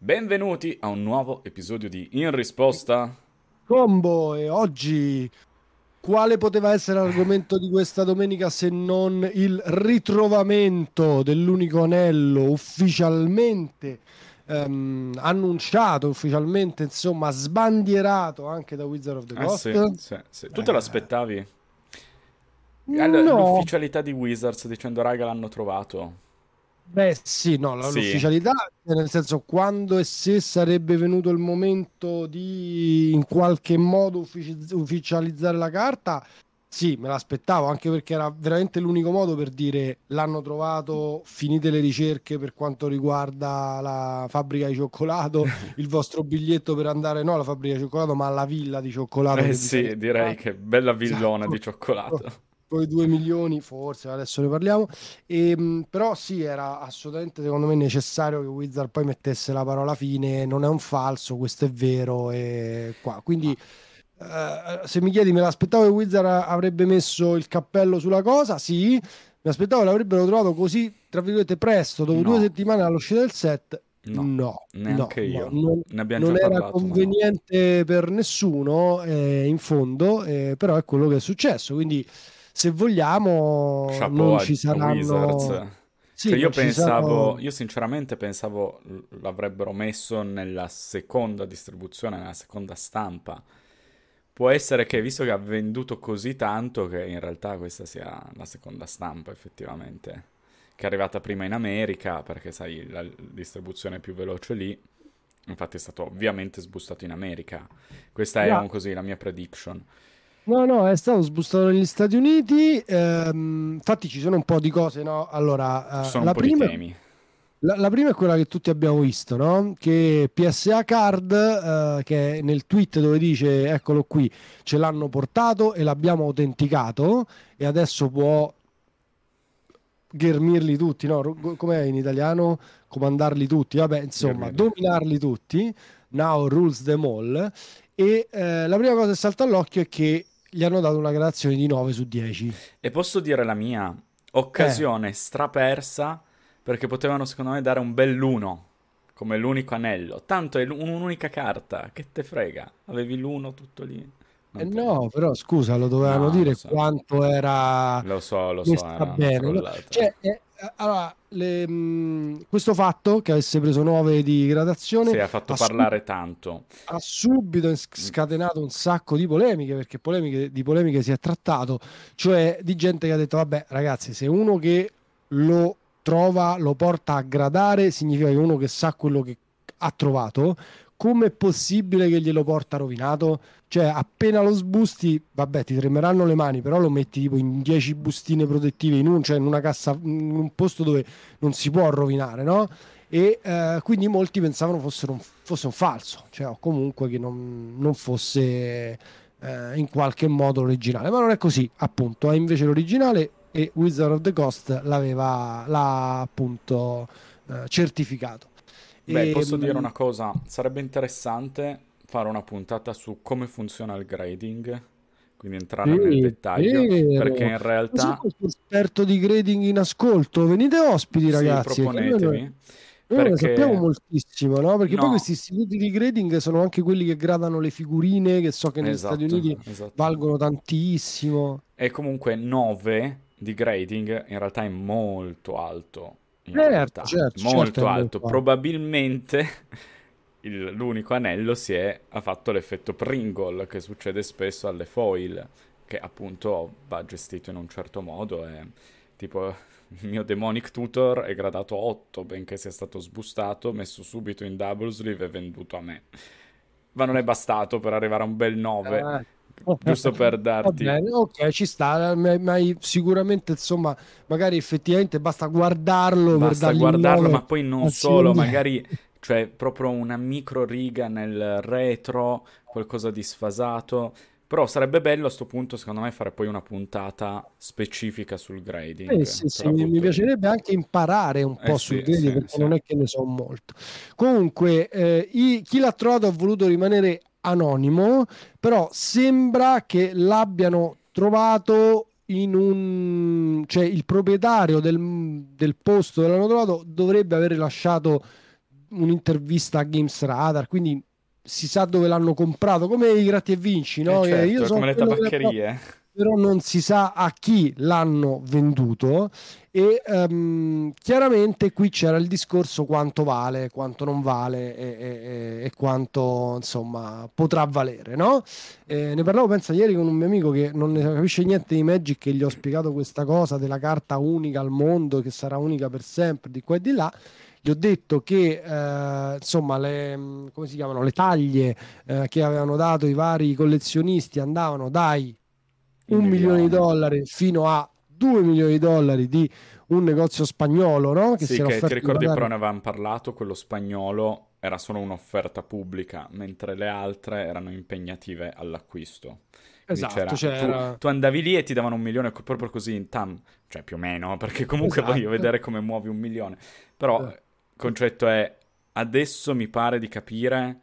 Benvenuti a un nuovo episodio di In Risposta. Combo e oggi quale poteva essere l'argomento di questa domenica se non il ritrovamento dell'unico anello ufficialmente ehm, annunciato, ufficialmente insomma sbandierato anche da Wizard of the Coast? Eh sì, sì, sì. Tu te Eh. l'aspettavi? No. L'ufficialità di Wizards dicendo raga l'hanno trovato. Beh, sì, no, la- Sì. l'ufficialità, nel senso quando e se sarebbe venuto il momento di in qualche modo uffici- ufficializzare la carta, sì, me l'aspettavo, anche perché era veramente l'unico modo per dire l'hanno trovato, finite le ricerche per quanto riguarda la fabbrica di cioccolato, il vostro biglietto per andare, no alla fabbrica di cioccolato, ma alla villa di cioccolato. Eh sì, direi che bella villona Esatto. di cioccolato. Poi 2 milioni, forse adesso ne parliamo. Ehm, però sì, era assolutamente secondo me necessario che Wizard poi mettesse la parola fine. Non è un falso, questo è vero. E qua. Quindi, eh, se mi chiedi, me l'aspettavo che Wizard avrebbe messo il cappello sulla cosa? Sì, mi aspettavo che l'avrebbero trovato così, tra virgolette, presto, dopo No. due settimane all'uscita del set. No, No, neanche no, io. no, non, non era parlato. conveniente per nessuno, eh, in fondo, eh, però è quello che è successo. Quindi, se vogliamo, Chapeau non ci saranno. Wizards. Sì, Cioè, io pensavo, saranno- io sinceramente pensavo l'avrebbero messo nella seconda distribuzione, nella seconda stampa. Può essere che, visto che ha venduto così tanto, che in realtà questa sia la seconda stampa, effettivamente, che è arrivata prima in America, perché sai, la distribuzione più veloce lì. Infatti è stato ovviamente sbustato in America. Questa è Yeah. un, così la mia prediction. No, no, è stato sbustato negli Stati Uniti. ehm, infatti, ci sono un po' di cose, no? Allora, eh, la un po' prima. di temi. La, la prima è quella che tutti abbiamo visto, no? Che PSA Card, eh, che nel tweet dove dice eccolo qui, ce l'hanno portato e l'abbiamo autenticato e adesso può ghermirli tutti, no? Com'è in italiano? Comandarli tutti, vabbè, insomma, Ghermirli. dominarli tutti. Now rules them all. E eh, la prima cosa che salta all'occhio è che gli hanno dato una gradazione di 9 su 10. E posso dire la mia Eh. occasione strapersa perché potevano secondo me dare un bell'uno come l'unico anello. Tanto è l- un'unica carta, che te frega? Avevi l'uno tutto lì. Eh no, però scusa, lo dovevano No, dire lo so. quanto era Lo so, lo so, una bene. Cioè, eh, allora, le, mh, questo fatto che avesse preso 9 di gradazione Sì, ha fatto ha parlare tanto. ha subito ins- scatenato un sacco di polemiche, perché polemiche, di polemiche si è trattato, cioè di gente che ha detto, vabbè ragazzi, se uno che lo trova, lo porta a gradare, significa che uno che sa quello che ha trovato, com'è possibile che glielo porta rovinato? Cioè, appena lo sbusti, vabbè, ti tremeranno le mani, però lo metti tipo in 10 bustine protettive in un, cioè in una cassa, in un posto dove non si può rovinare, no? E eh, quindi molti pensavano fossero un- fosse un falso, cioè o comunque che non, non fosse eh, in qualche modo originale, ma non è così, appunto, è invece l'originale e Wizard of the Coast l'aveva, l'ha appunto eh, certificato. Beh, E, posso dire una cosa, sarebbe interessante fare una puntata su come funziona il grading, quindi entrare nel Sì, dettaglio, vero. perché in realtà questo esperto di grading in ascolto, venite ospiti sì, ragazzi, perché noi, proponetevi, noi non ne perché sappiamo moltissimo, no? Perché poi no, questi istituti di grading sono anche quelli che gradano le figurine, che so che negli Stati esatto, Uniti esatto. valgono tantissimo. E comunque 9 di grading in realtà è molto alto, Certo, certo, certo, molto è alto. Probabilmente il- l'unico anello si è, ha fatto l'effetto Pringle che succede spesso alle foil, che appunto va gestito in un certo modo e tipo il mio Demonic Tutor è gradato 8, benché sia stato sbustato, messo subito in double sleeve e venduto a me. Ma non è bastato per arrivare a un bel 9, Eh. Giusto per darti... bene, ok, ci sta, ma sicuramente insomma, magari effettivamente basta guardarlo Basta guardarlo, 9 ma poi non solo, magari cioè proprio una micro riga nel retro, qualcosa di sfasato. Però sarebbe bello a sto punto, secondo me, fare poi una puntata specifica sul Eh grading. sì, Te sì, la mi, mi piacerebbe anche imparare un Eh po' sì, sul grading sì, perché sì. non è che ne so molto. Comunque, eh, i- chi l'ha trovato ha voluto rimanere anonimo, però sembra che l'abbiano trovato in un... cioè il proprietario del, del posto dove l'hanno trovato dovrebbe aver lasciato un'intervista a Games Radar, quindi si sa dove l'hanno comprato, come i Gratti e Vinci, no? Eh certo, io come le tabaccherie. Però non si sa a chi l'hanno venduto e um, chiaramente qui c'era il discorso quanto vale, quanto non vale e, e, e quanto insomma potrà valere, no? Eh, ne parlavo pensa ieri con un mio amico che non ne capisce niente di Magic e gli ho spiegato questa cosa della carta unica al mondo che sarà unica per sempre di qua e di là gli ho detto che eh, insomma le, chiamano, le taglie eh, che avevano dato i vari collezionisti andavano dai un milione di dollari fino a 2 milioni di dollari di un negozio spagnolo, no? Che sì, che ti ricordi però ne avevamo parlato, quello spagnolo era solo un'offerta pubblica, mentre le altre erano impegnative all'acquisto. Esatto, cioè tu, tu, andavi lì e ti davano un milione proprio così in tam, cioè più o meno, perché comunque esatto. voglio vedere come muovi un milione. Però il concetto è, adesso mi pare di capire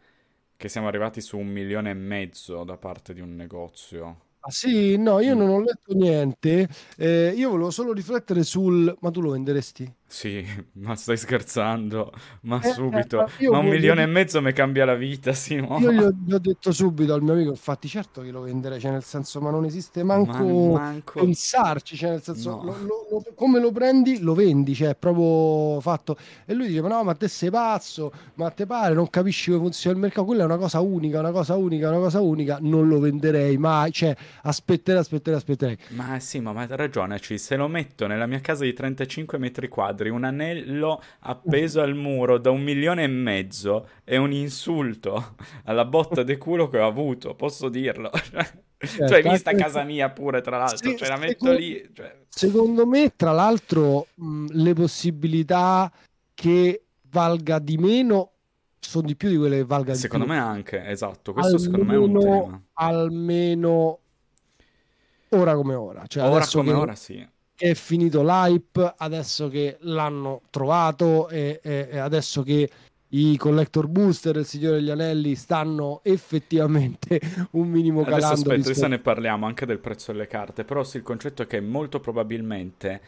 che siamo arrivati su un milione e mezzo da parte di un negozio. Ah, sì, no, io non ho letto niente. Eh, io volevo solo riflettere sul... Ma tu lo venderesti? Sì, ma stai scherzando? Ma eh, subito. Eh, ma un milione dire... e mezzo mi cambia la vita, no? Io gli ho, gli ho, detto subito al mio amico, infatti certo che lo venderei, cioè nel senso, ma non esiste manco, man, manco... pensarci, cioè nel senso, no. lo, lo, lo, come lo prendi, lo vendi, cioè è proprio fatto. E lui dice, ma no, ma te sei pazzo, ma te pare, non capisci come funziona il mercato, quella è una cosa unica, una cosa unica, una cosa unica, non lo venderei mai, cioè aspetterei, aspetterei, aspetterei. Ma sì, ma, ma hai ragione, se lo metto nella mia casa di 35 metri quadri, quadri, un anello appeso al muro da un milione e mezzo è un insulto alla botta di culo che ho avuto, posso dirlo. Certo, cioè, vista a casa mia pure, tra l'altro, se, cioè, la metto secondo, lì. Cioè... Secondo me, tra l'altro, mh, le possibilità che valga di meno sono di più di quelle che valga di secondo più. Secondo me anche, esatto. Questo almeno, secondo me è un tema. Almeno ora come ora. Cioè, ora come che... ora, sì è finito l'hype, adesso che l'hanno trovato e, e, e adesso che i collector booster il Signore degli Anelli stanno effettivamente un minimo calando. Adesso aspetta, adesso ne parliamo anche del prezzo delle carte, però sì, il concetto è che molto probabilmente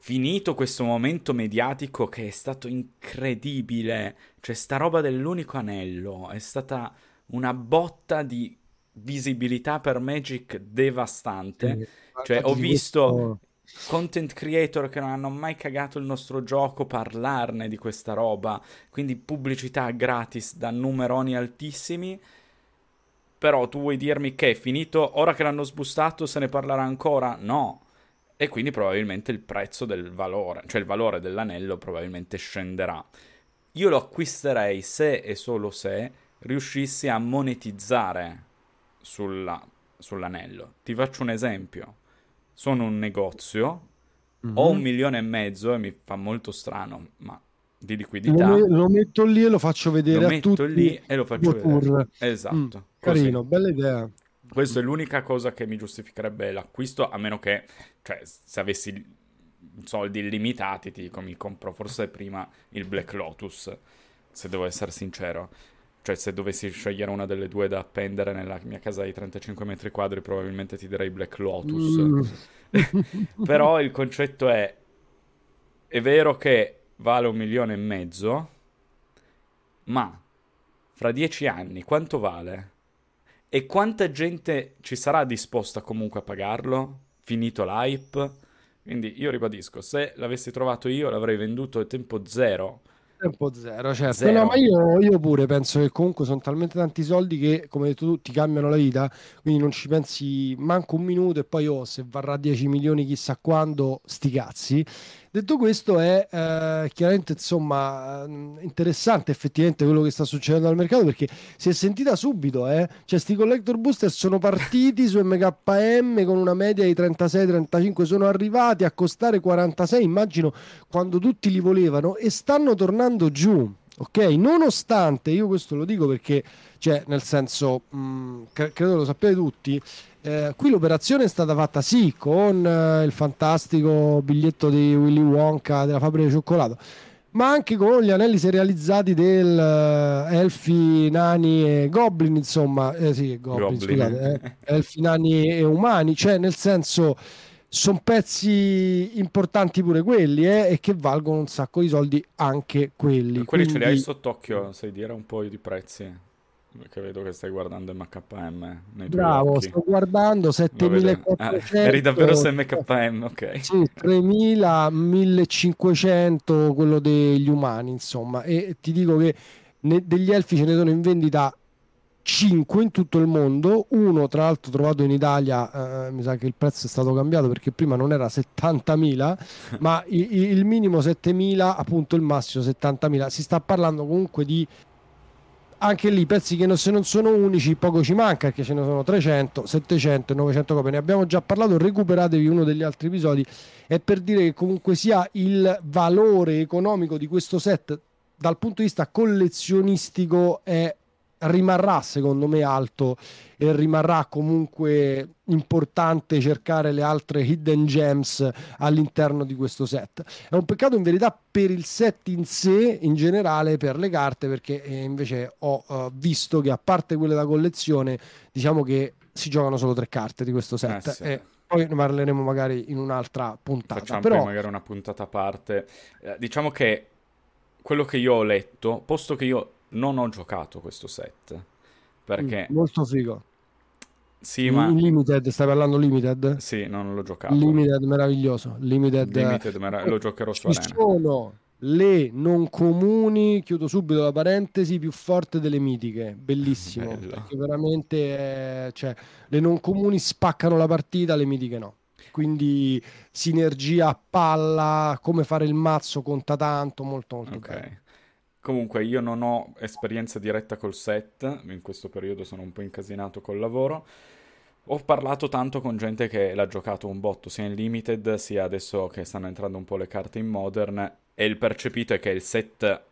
finito questo momento mediatico che è stato incredibile, cioè sta roba dell'unico anello è stata una botta di visibilità per Magic devastante. Sì, cioè ho visto questo content creator che non hanno mai cagato il nostro gioco parlarne di questa roba, quindi pubblicità gratis da numeroni altissimi. Però tu vuoi dirmi che è finito, ora che l'hanno sbustato se ne parlerà ancora? No. E quindi probabilmente il prezzo del valore, cioè il valore dell'anello probabilmente scenderà. Io lo acquisterei se e solo se riuscissi a monetizzare sulla, sull'anello. Ti faccio un esempio sono un negozio, mm-hmm. ho un milione e mezzo e mi fa molto strano, ma di liquidità. Lo, lo metto lì e lo faccio vedere lo metto lì e lo faccio vedere. Esatto. Mm, carino, bella idea. Questa è l'unica cosa che mi giustificherebbe l'acquisto, a meno che, cioè, se avessi soldi illimitati, ti dico, mi compro forse prima il Black Lotus, se devo essere sincero. Cioè, se dovessi scegliere una delle due da appendere nella mia casa di 35 metri quadri, probabilmente ti direi Black Lotus. Mm. Però il concetto è: è vero che vale un milione e mezzo, ma fra dieci anni quanto vale? E quanta gente ci sarà disposta comunque a pagarlo? Finito l'hype? Quindi io ribadisco, se l'avessi trovato io l'avrei venduto a tempo zero Tempo zero, certo. Zero. No, ma io, io, pure penso che comunque sono talmente tanti soldi che, come hai detto tu, ti cambiano la vita, quindi non ci pensi manco un minuto e poi oh, se varrà 10 milioni chissà quando, sti cazzi. Detto questo è eh, chiaramente insomma interessante effettivamente quello che sta succedendo al mercato perché si è sentita subito, eh? cioè sti collector booster sono partiti su MKM con una media di 36-35, sono arrivati a costare 46 immagino quando tutti li volevano e stanno tornando giù. Ok, nonostante, io questo lo dico perché, cioè, nel senso, mh, credo lo sappiate tutti, eh, qui l'operazione è stata fatta sì con eh, il fantastico biglietto di Willy Wonka della fabbrica di cioccolato, ma anche con gli anelli serializzati del uh, Elfi, Nani e Goblin, insomma, eh, sì, Goblin, Goblin. scusate, eh, Elfi, Nani e Umani, cioè nel senso sono pezzi importanti pure quelli eh, e che valgono un sacco di soldi anche quelli. Quelli Quindi... ce li hai sott'occhio, sai dire un po' di prezzi? Perché vedo che stai guardando MKM nei Bravo, occhi. sto guardando 7400. Ah, eri davvero su MKM, ok. Sì, 3000, 1500, quello degli umani, insomma. E ti dico che ne, degli elfi ce ne sono in vendita 5 in tutto il mondo, uno tra l'altro trovato in Italia, eh, mi sa che il prezzo è stato cambiato perché prima non era 70.000, ma il, il minimo 7.000, appunto il massimo 70.000. Si sta parlando comunque di anche lì pezzi che non, se non sono unici poco ci manca perché ce ne sono 300, 700 900 copie. Ne abbiamo già parlato recuperatevi uno degli altri episodi. È per dire che comunque sia il valore economico di questo set dal punto di vista collezionistico è rimarrà secondo me alto e rimarrà comunque importante cercare le altre hidden gems all'interno di questo set. È un peccato in verità per il set in sé, in generale per le carte, perché eh, invece ho uh, visto che a parte quelle da collezione, diciamo che si giocano solo tre carte di questo set. Eh sì. e poi ne parleremo magari in un'altra puntata. Facciamo Però... magari una puntata a parte. Eh, diciamo che quello che io ho letto, posto che io non ho giocato questo set. Perché... Mm, molto figo. Sì, ma... Limited, stai parlando Limited? Sì, non l'ho giocato. Limited, meraviglioso. Limited, Limited merav- lo giocherò su Ci sono le non comuni, chiudo subito la parentesi, più forte delle mitiche. Bellissimo. Perché veramente, eh, cioè, le non comuni spaccano la partita, le mitiche no. Quindi sinergia a palla, come fare il mazzo conta tanto, molto molto okay. bello. Comunque io non ho esperienza diretta col set, in questo periodo sono un po' incasinato col lavoro. Ho parlato tanto con gente che l'ha giocato un botto, sia in limited, sia adesso che stanno entrando un po' le carte in modern, e il percepito è che il set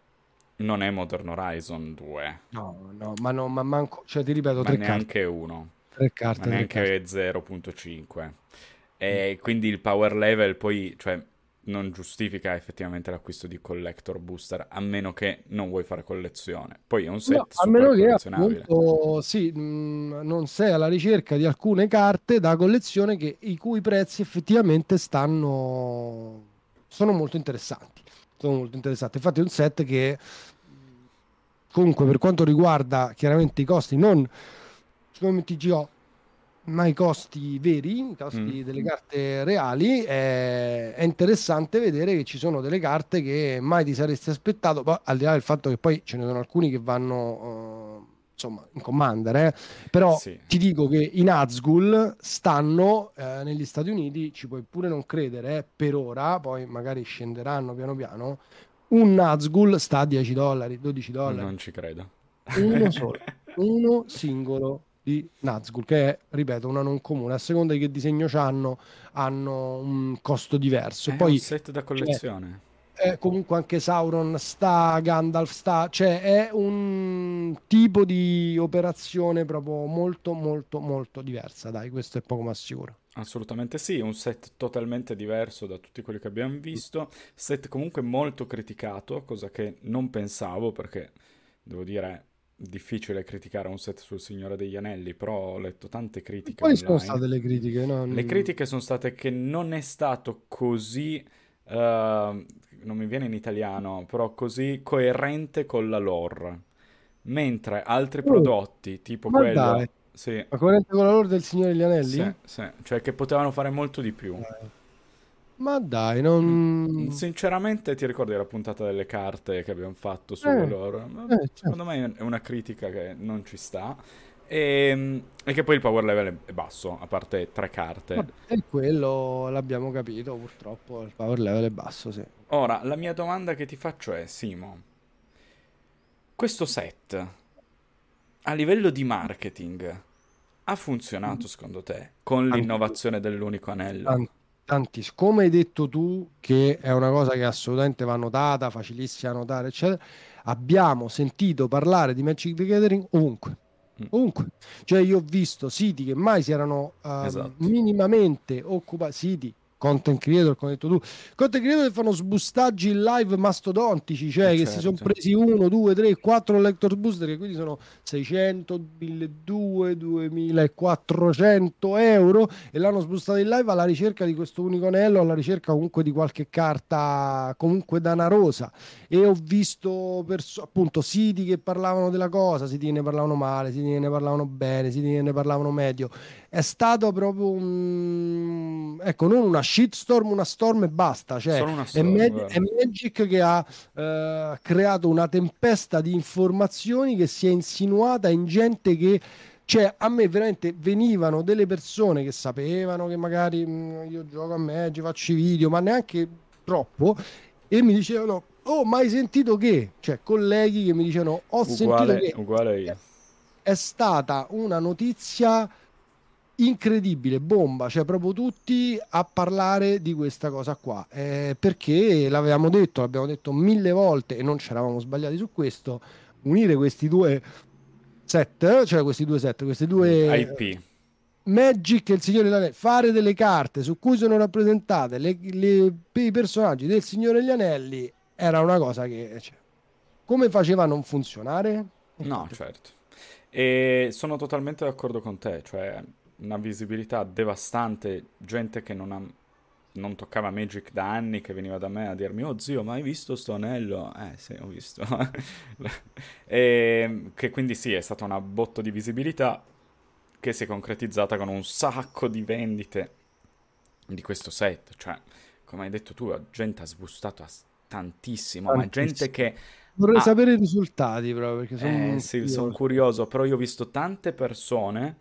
non è Modern Horizon 2. No, no, ma, no, ma manco, cioè ti ripeto, ma tre neanche carte. uno. Tre carte. Ma neanche 0.5. E mm. quindi il power level poi, cioè non giustifica effettivamente l'acquisto di collector booster a meno che non vuoi fare collezione. Poi è un set no, a meno che appunto sì, mh, non sei alla ricerca di alcune carte da collezione che, i cui prezzi effettivamente stanno sono molto interessanti. Sono molto interessanti. Infatti è un set che comunque per quanto riguarda chiaramente i costi non come TGO ma i costi veri, i costi mm. delle carte reali, è, è, interessante vedere che ci sono delle carte che mai ti saresti aspettato, poi, al di là del fatto che poi ce ne sono alcuni che vanno... Uh, insomma, in Commander, eh? però sì. ti dico che i Nazgul stanno eh, negli Stati Uniti, ci puoi pure non credere, eh, per ora, poi magari scenderanno piano piano, un Nazgul sta a 10 dollari, 12 dollari. Non ci credo. Uno solo, uno singolo di Nazgul, che è, ripeto, una non comune. A seconda di che disegno hanno, hanno un costo diverso. È Poi, un set da collezione. Cioè, comunque anche Sauron sta, Gandalf sta, cioè è un tipo di operazione proprio molto molto molto diversa, dai, questo è poco ma sicuro. Assolutamente sì, un set totalmente diverso da tutti quelli che abbiamo visto, set comunque molto criticato, cosa che non pensavo perché devo dire difficile criticare un set sul Signore degli Anelli, però ho letto tante critiche. Quali sono state le critiche? No? Le critiche sono state che non è stato così, uh, non mi viene in italiano, però così coerente con la lore. Mentre altri uh, prodotti, tipo quello... Dai. Sì. Ma coerente con la lore del Signore degli Anelli? Sì, sì, cioè che potevano fare molto di più. Dai. Ma dai, non... Mm, sinceramente ti ricordi la puntata delle carte che abbiamo fatto su eh, loro? Eh, certo. Secondo me è una critica che non ci sta. E, ehm, e, che poi il power level è basso, a parte tre carte. Vabbè, e quello l'abbiamo capito, purtroppo il power level è basso, sì. Ora, la mia domanda che ti faccio è, Simo, questo set, a livello di marketing, ha funzionato secondo te con l'innovazione dell'unico anello? Tantissimo. Come hai detto tu, che è una cosa che assolutamente va notata, facilissima da notare, eccetera, abbiamo sentito parlare di Magic the Gathering ovunque. Mm. Ovunque, cioè io ho visto siti che mai si erano uh, esatto. minimamente occupati, siti content creator, come hai detto tu, content creator che fanno sbustaggi live mastodontici, cioè eh che certo. si sono presi uno, due, tre, quattro lector booster, che quindi sono 600, 1200, 2400 euro e l'hanno sbustato in live alla ricerca di questo unico anello, alla ricerca comunque di qualche carta comunque danarosa. E ho visto perso- appunto siti che parlavano della cosa, siti che ne parlavano male, siti che ne parlavano bene, siti che ne parlavano medio è stato proprio un ecco non una shitstorm una storm e basta cioè storm, è, Mag- è, Magic che ha uh, creato una tempesta di informazioni che si è insinuata in gente che cioè a me veramente venivano delle persone che sapevano che magari mh, mm, io gioco a Magic faccio i video ma neanche troppo e mi dicevano oh ma hai sentito che cioè colleghi che mi dicevano ho uguale, sentito che uguale io. è stata una notizia incredibile, bomba, cioè proprio tutti a parlare di questa cosa qua, eh, perché l'avevamo detto, l'abbiamo detto mille volte e non ci eravamo sbagliati su questo, unire questi due set, cioè questi due set, questi due IP. Magic e il Signore degli Anelli, fare delle carte su cui sono rappresentate le, le, i personaggi del Signore degli Anelli era una cosa che... Cioè, come faceva a non funzionare? No, certo. E sono totalmente d'accordo con te, cioè una visibilità devastante, gente che non, ha, non toccava Magic da anni, che veniva da me a dirmi, oh zio, ma hai visto sto anello? Eh sì, ho visto. e che quindi sì, è stata una botta di visibilità che si è concretizzata con un sacco di vendite di questo set, cioè, come hai detto tu, la gente ha sbustato tantissimo, tantissimo. ma gente che... Vorrei ah, sapere i risultati proprio perché sono, eh, sì, sono curioso, però io ho visto tante persone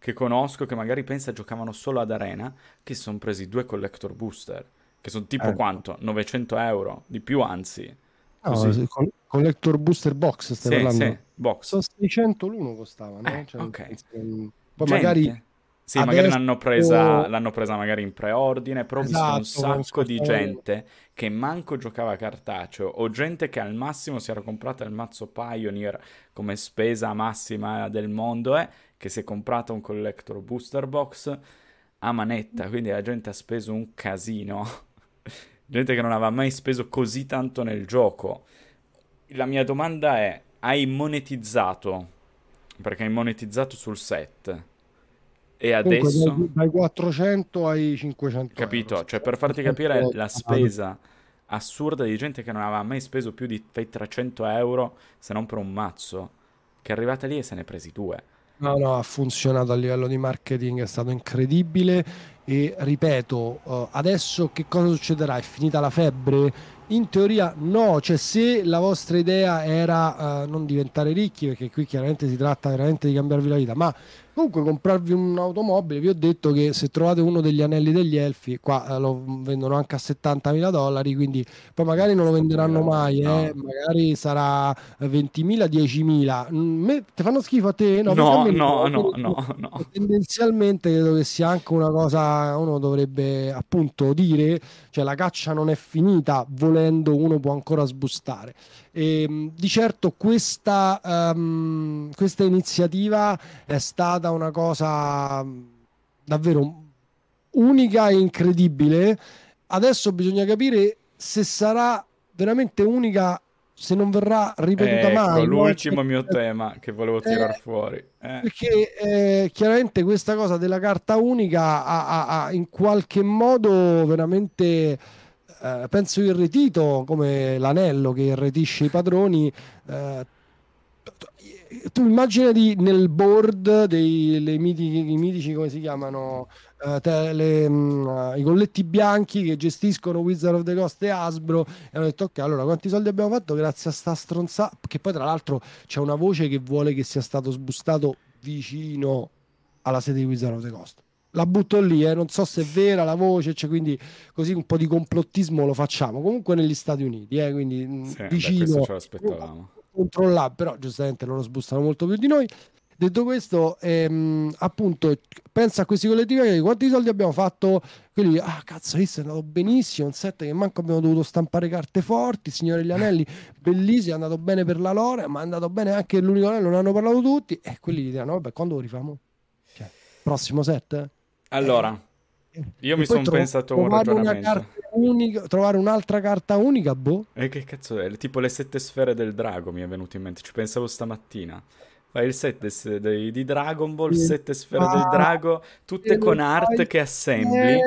che conosco che magari pensa giocavano solo ad Arena, che si sono presi due collector booster, che sono tipo eh. quanto? 900 euro, di più anzi. No, collector booster box stai sì, parlando? Sì, box. Sono 600 l'uno costavano. Eh, cioè, ok. Poi Gente. magari... Sì, Adesso... magari l'hanno presa, l'hanno presa magari in preordine, però esatto, ho visto un esatto, sacco di gente che manco giocava cartaceo o gente che al massimo si era comprata il mazzo Pioneer come spesa massima del mondo eh, che si è comprato un collector booster box a manetta, quindi la gente ha speso un casino. gente che non aveva mai speso così tanto nel gioco. La mia domanda è, hai monetizzato? Perché hai monetizzato sul set. E adesso... Comunque, dai, 400 ai 500 Capito? Euro. Cioè, per farti capire la spesa assurda di gente che non aveva mai speso più di 300 euro se non per un mazzo, che è arrivata lì e se ne è presi due. No, no, ha funzionato a livello di marketing, è stato incredibile e ripeto, uh, adesso che cosa succederà? È finita la febbre? In teoria no, cioè se la vostra idea era uh, non diventare ricchi, perché qui chiaramente si tratta veramente di cambiarvi la vita, ma Comunque comprarvi un'automobile, vi ho detto che se trovate uno degli anelli degli elfi, qua eh, lo vendono anche a 70.000 dollari, quindi poi magari non lo venderanno mai, eh, magari sarà 20.000, 10.000. Mm, me, ti fanno schifo a te? No, no, no, no, no, no, Tendenzialmente credo che sia anche una cosa, uno dovrebbe appunto dire, cioè la caccia non è finita, volendo uno può ancora sbustare. E, ehm, di certo questa, um, questa iniziativa è stata una cosa davvero unica e incredibile. Adesso bisogna capire se sarà veramente unica se non verrà ripetuta ecco, mai. l'ultimo mio tema che volevo tirare eh, fuori. Eh. Perché eh, chiaramente questa cosa della carta unica ha, ha, ha in qualche modo veramente eh, penso irretito come l'anello che irretisce i padroni. Eh, tu immaginati nel board dei mitici, mitici, come si chiamano uh, te, le, um, i colletti bianchi che gestiscono Wizard of the Coast e Asbro e hanno detto ok allora quanti soldi abbiamo fatto grazie a sta stronzata che poi tra l'altro c'è una voce che vuole che sia stato sbustato vicino alla sede di Wizard of the Coast la butto lì, eh. non so se è vera la voce, cioè, quindi così un po' di complottismo lo facciamo. Comunque negli Stati Uniti, eh, quindi mm, sì, vicino. Beh, ce l'aspettavamo. Controllabile, però giustamente loro sbustano molto più di noi. Detto questo, ehm, appunto, pensa a questi collettivi quanti soldi abbiamo fatto? Quelli, ah cazzo, questo è andato benissimo, un set che manco abbiamo dovuto stampare carte forti, Signore degli Anelli, bellissimo, è andato bene per la lore, ma è andato bene anche l'unico anello, ne hanno parlato tutti, e quelli gli diranno, vabbè, quando lo rifamo? Cioè, prossimo set? Allora, Io mi sono pensato un ragionamento. Unica, trovare un'altra carta unica, boh. E che cazzo è? Tipo le sette sfere del drago mi è venuto in mente, ci pensavo stamattina. Fai il set de, di Dragon Ball, sì. sette sfere ah, del drago, tutte con art che assembli.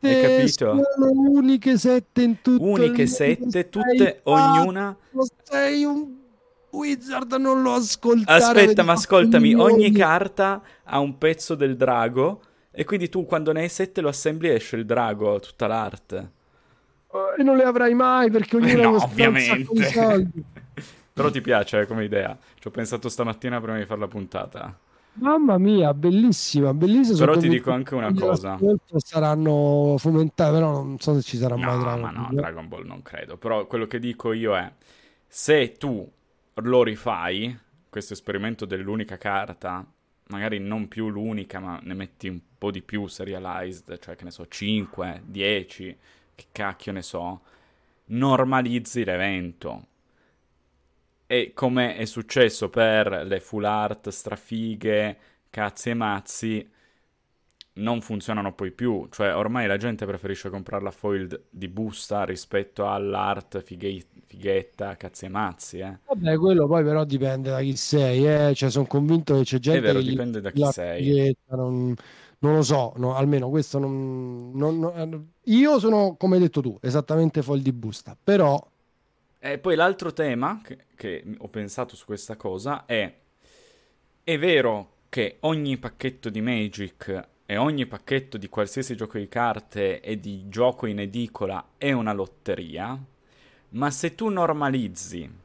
Hai capito? Sono uniche sette in tutto Uniche sette, tutte, ognuna... Sei un Wizard non l'ho ascoltato. Aspetta, ma ascoltami, ogni carta ha un pezzo del drago e quindi tu quando ne hai sette lo assembli e esce il drago, tutta l'arte. Uh, e non le avrai mai perché ognuno eh no, ovviamente. Però ti piace eh, come idea. Ci ho pensato stamattina prima di fare la puntata. Mamma mia, bellissima, bellissima. Però ti dico anche una cosa. Saranno fomentati, però non so se ci sarà no, mai Dragon Ball. No, Dragon Ball non credo. Però quello che dico io è, se tu lo rifai, questo esperimento dell'unica carta, magari non più l'unica, ma ne metti un po' di più serialized, cioè che ne so, 5, 10, che cacchio ne so, normalizzi l'evento. E come è successo per le full art strafighe, cazzi e mazzi, non funzionano poi più, cioè ormai la gente preferisce comprare la foil di busta rispetto all'art fighe- fighetta, cazzi e mazzi, eh. Vabbè, quello poi però dipende da chi sei, eh. cioè sono convinto che c'è gente vero, che dipende da chi sei. Non, non, lo so, no, almeno questo non, non, eh, Io sono, come hai detto tu, esattamente foil di busta, però... E poi l'altro tema che, che ho pensato su questa cosa è... È vero che ogni pacchetto di Magic e ogni pacchetto di qualsiasi gioco di carte e di gioco in edicola è una lotteria, ma se tu normalizzi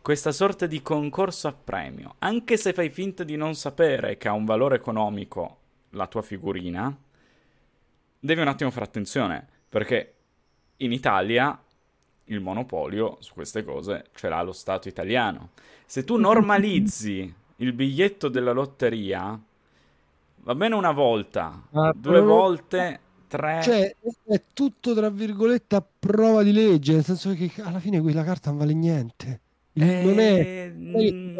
questa sorta di concorso a premio, anche se fai finta di non sapere che ha un valore economico la tua figurina, devi un attimo fare attenzione, perché in Italia il monopolio su queste cose ce l'ha lo Stato italiano. Se tu normalizzi il biglietto della lotteria, Va bene una volta, ah, due però... volte, tre. Cioè, è tutto tra virgolette a prova di legge, nel senso che alla fine quella carta non vale niente. Eh, non è, mm,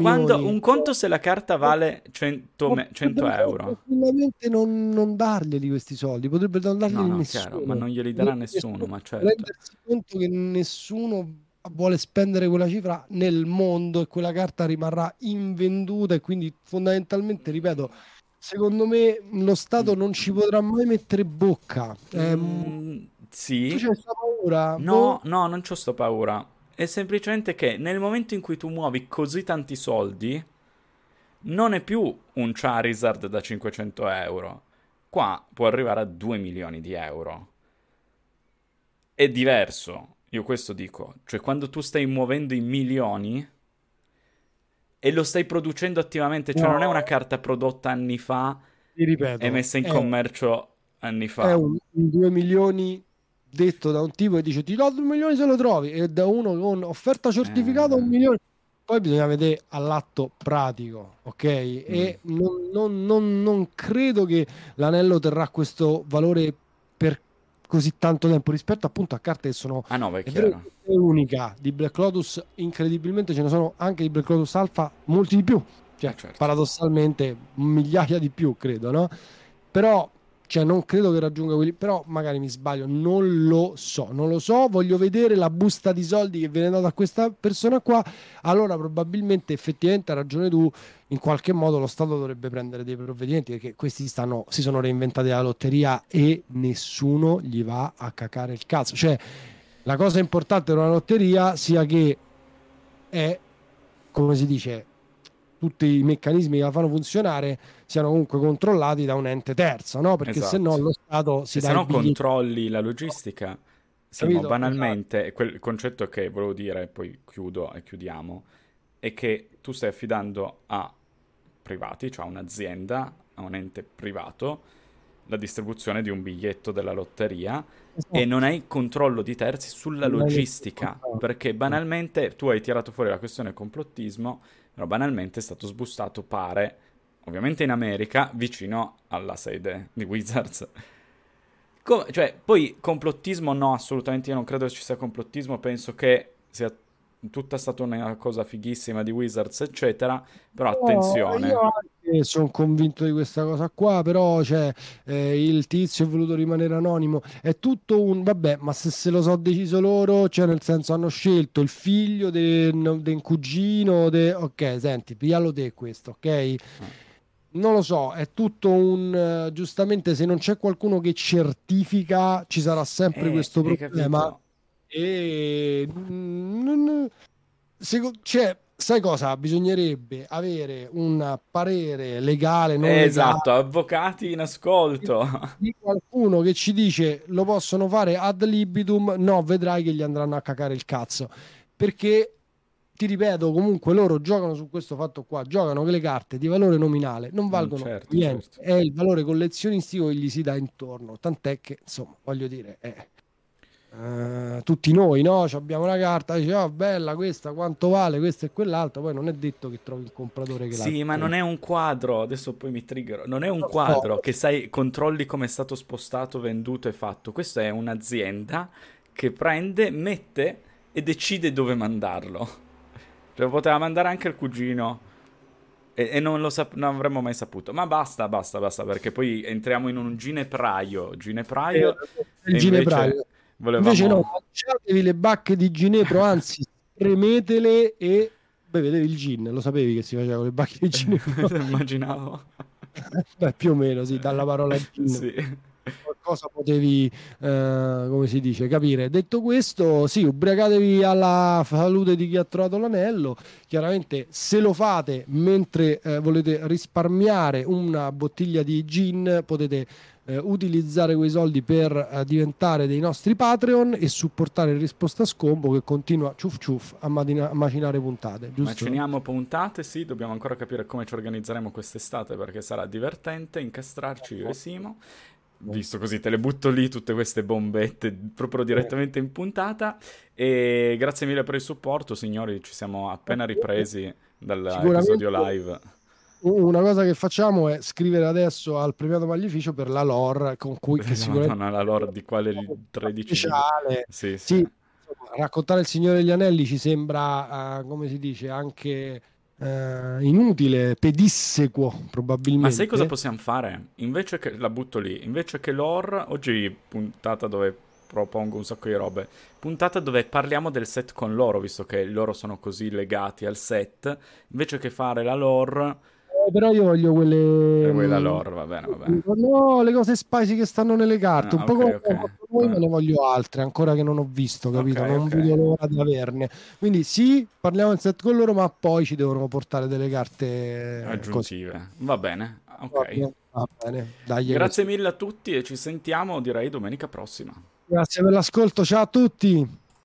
quando un conto se la carta vale 100, 100 euro tranquillamente non, non darglieli questi soldi potrebbe non darglieli no, no, nessuno chiaro, ma non glieli darà nessuno ma certo. rendersi conto che nessuno vuole spendere quella cifra nel mondo e quella carta rimarrà invenduta e quindi fondamentalmente, ripeto, secondo me lo Stato non ci potrà mai mettere bocca. Eh, mm, sì. Tu c'hai questa paura? No, boh. no, non c'ho sta paura. È semplicemente che nel momento in cui tu muovi così tanti soldi, non è più un Charizard da 500 euro. Qua può arrivare a 2 milioni di euro. È diverso io questo dico, cioè quando tu stai muovendo i milioni e lo stai producendo attivamente, cioè no. non è una carta prodotta anni fa ripeto, e messa in commercio anni fa. È un, un 2 milioni detto da un tipo che dice ti do 2 milioni se lo trovi e da uno con offerta certificata eh. un milione. Poi bisogna vedere all'atto pratico, ok? Mm. E non, non, non, non credo che l'anello terrà questo valore per così tanto tempo rispetto appunto a carte che sono ah no, è, è unica. Di Black Lotus incredibilmente ce ne sono anche di Black Lotus Alpha molti di più. Cioè, eh, certo. paradossalmente migliaia di più credo no? Però cioè non credo che raggiunga quelli, però magari mi sbaglio, non lo so, non lo so, voglio vedere la busta di soldi che viene data a questa persona qua, allora probabilmente effettivamente ha ragione tu, in qualche modo lo Stato dovrebbe prendere dei provvedimenti perché questi stanno, si sono reinventati la lotteria e nessuno gli va a cacare il cazzo, cioè la cosa importante di una lotteria sia che è, come si dice, tutti i meccanismi che la fanno funzionare siano comunque controllati da un ente terzo, no? Perché esatto. se no lo Stato si se dà... Se no controlli la logistica. Capito? banalmente, esatto. quel concetto che volevo dire, poi chiudo e chiudiamo, è che tu stai affidando a privati, cioè a un'azienda, a un ente privato, la distribuzione di un biglietto della lotteria esatto. e non hai controllo di terzi sulla non logistica, perché banalmente tu hai tirato fuori la questione complottismo però banalmente è stato sbustato, pare, ovviamente in America, vicino alla sede di Wizards. Com- cioè, poi complottismo no, assolutamente io non credo ci sia complottismo, penso che sia tutta stata una cosa fighissima di Wizards, eccetera, però attenzione. io anche sono convinto di questa cosa qua, però cioè, eh, il tizio è voluto rimanere anonimo, è tutto un vabbè, ma se se lo so deciso loro, cioè nel senso hanno scelto il figlio del cugino, de... ok, senti, piglialo te questo, ok? Non lo so, è tutto un... Uh, giustamente se non c'è qualcuno che certifica ci sarà sempre eh, questo problema. Capito? E... Mm, secondo... Cioè, sai cosa? Bisognerebbe avere un parere legale, non esatto, legale, avvocati in ascolto. Di qualcuno che ci dice lo possono fare ad libitum, no, vedrai che gli andranno a cacare il cazzo. Perché ti ripeto, comunque loro giocano su questo fatto qua, giocano che le carte di valore nominale non mm, valgono certo, niente, certo. è il valore collezionistico che gli si dà intorno, tant'è che, insomma, voglio dire, è, uh, tutti noi, no? abbiamo una carta, dice, oh, bella questa, quanto vale, questo e quell'altro, poi non è detto che trovi il compratore che Sì, ma non è un quadro, adesso poi mi trigger, non è un quadro che sai, controlli come è stato spostato, venduto e fatto, questa è un'azienda che prende, mette e decide dove mandarlo. Cioè, poteva mandare anche il cugino. E, e non lo sap- non avremmo mai saputo. Ma basta, basta, basta, perché poi entriamo in un ginepraio. Ginepraio. Eh, il ginepraio. Volevamo... Invece no, mangiatevi le bacche di ginepro, anzi, premetele e bevetevi il gin. Lo sapevi che si faceva con le bacche di ginepro? Immaginavo. Beh, più o meno, sì, dalla parola gin. sì qualcosa potevi, eh, come si dice, capire. Detto questo, sì, ubriacatevi alla salute di chi ha trovato l'anello. Chiaramente, se lo fate mentre eh, volete risparmiare una bottiglia di gin, potete eh, utilizzare quei soldi per eh, diventare dei nostri Patreon e supportare il risposta scombo che continua ciuf ciuf a, madina- a macinare puntate. Giusto? Maciniamo puntate, sì, dobbiamo ancora capire come ci organizzeremo quest'estate perché sarà divertente incastrarci io e Simo visto così, te le butto lì tutte queste bombette proprio direttamente in puntata. E grazie mille per il supporto, signori. Ci siamo appena ripresi dall'episodio live. Una cosa che facciamo è scrivere adesso al premiato Maglificio per la lore con cui che sicuramente no, la lore di quale 13 speciale. Sì, sì. sì insomma, raccontare il Signore degli Anelli ci sembra, uh, come si dice, anche Uh, inutile, pedissequo probabilmente. Ma sai cosa possiamo fare? Invece che la butto lì, invece che lore, oggi puntata dove propongo un sacco di robe, puntata dove parliamo del set con loro, visto che loro sono così legati al set, invece che fare la lore però io voglio quelle. Quella lore, va bene, va bene. No, le cose spicy che stanno nelle carte. Ah, un okay, po' come okay. voi, ma ne voglio altre ancora che non ho visto, capito? Okay, non vedo l'ora di averne. Quindi sì, parliamo del set con loro, ma poi ci devono portare delle carte aggiuntive. Così. Va bene, ok. Va bene. Dai, Grazie così. mille a tutti e ci sentiamo, direi, domenica prossima. Grazie per l'ascolto, ciao a tutti.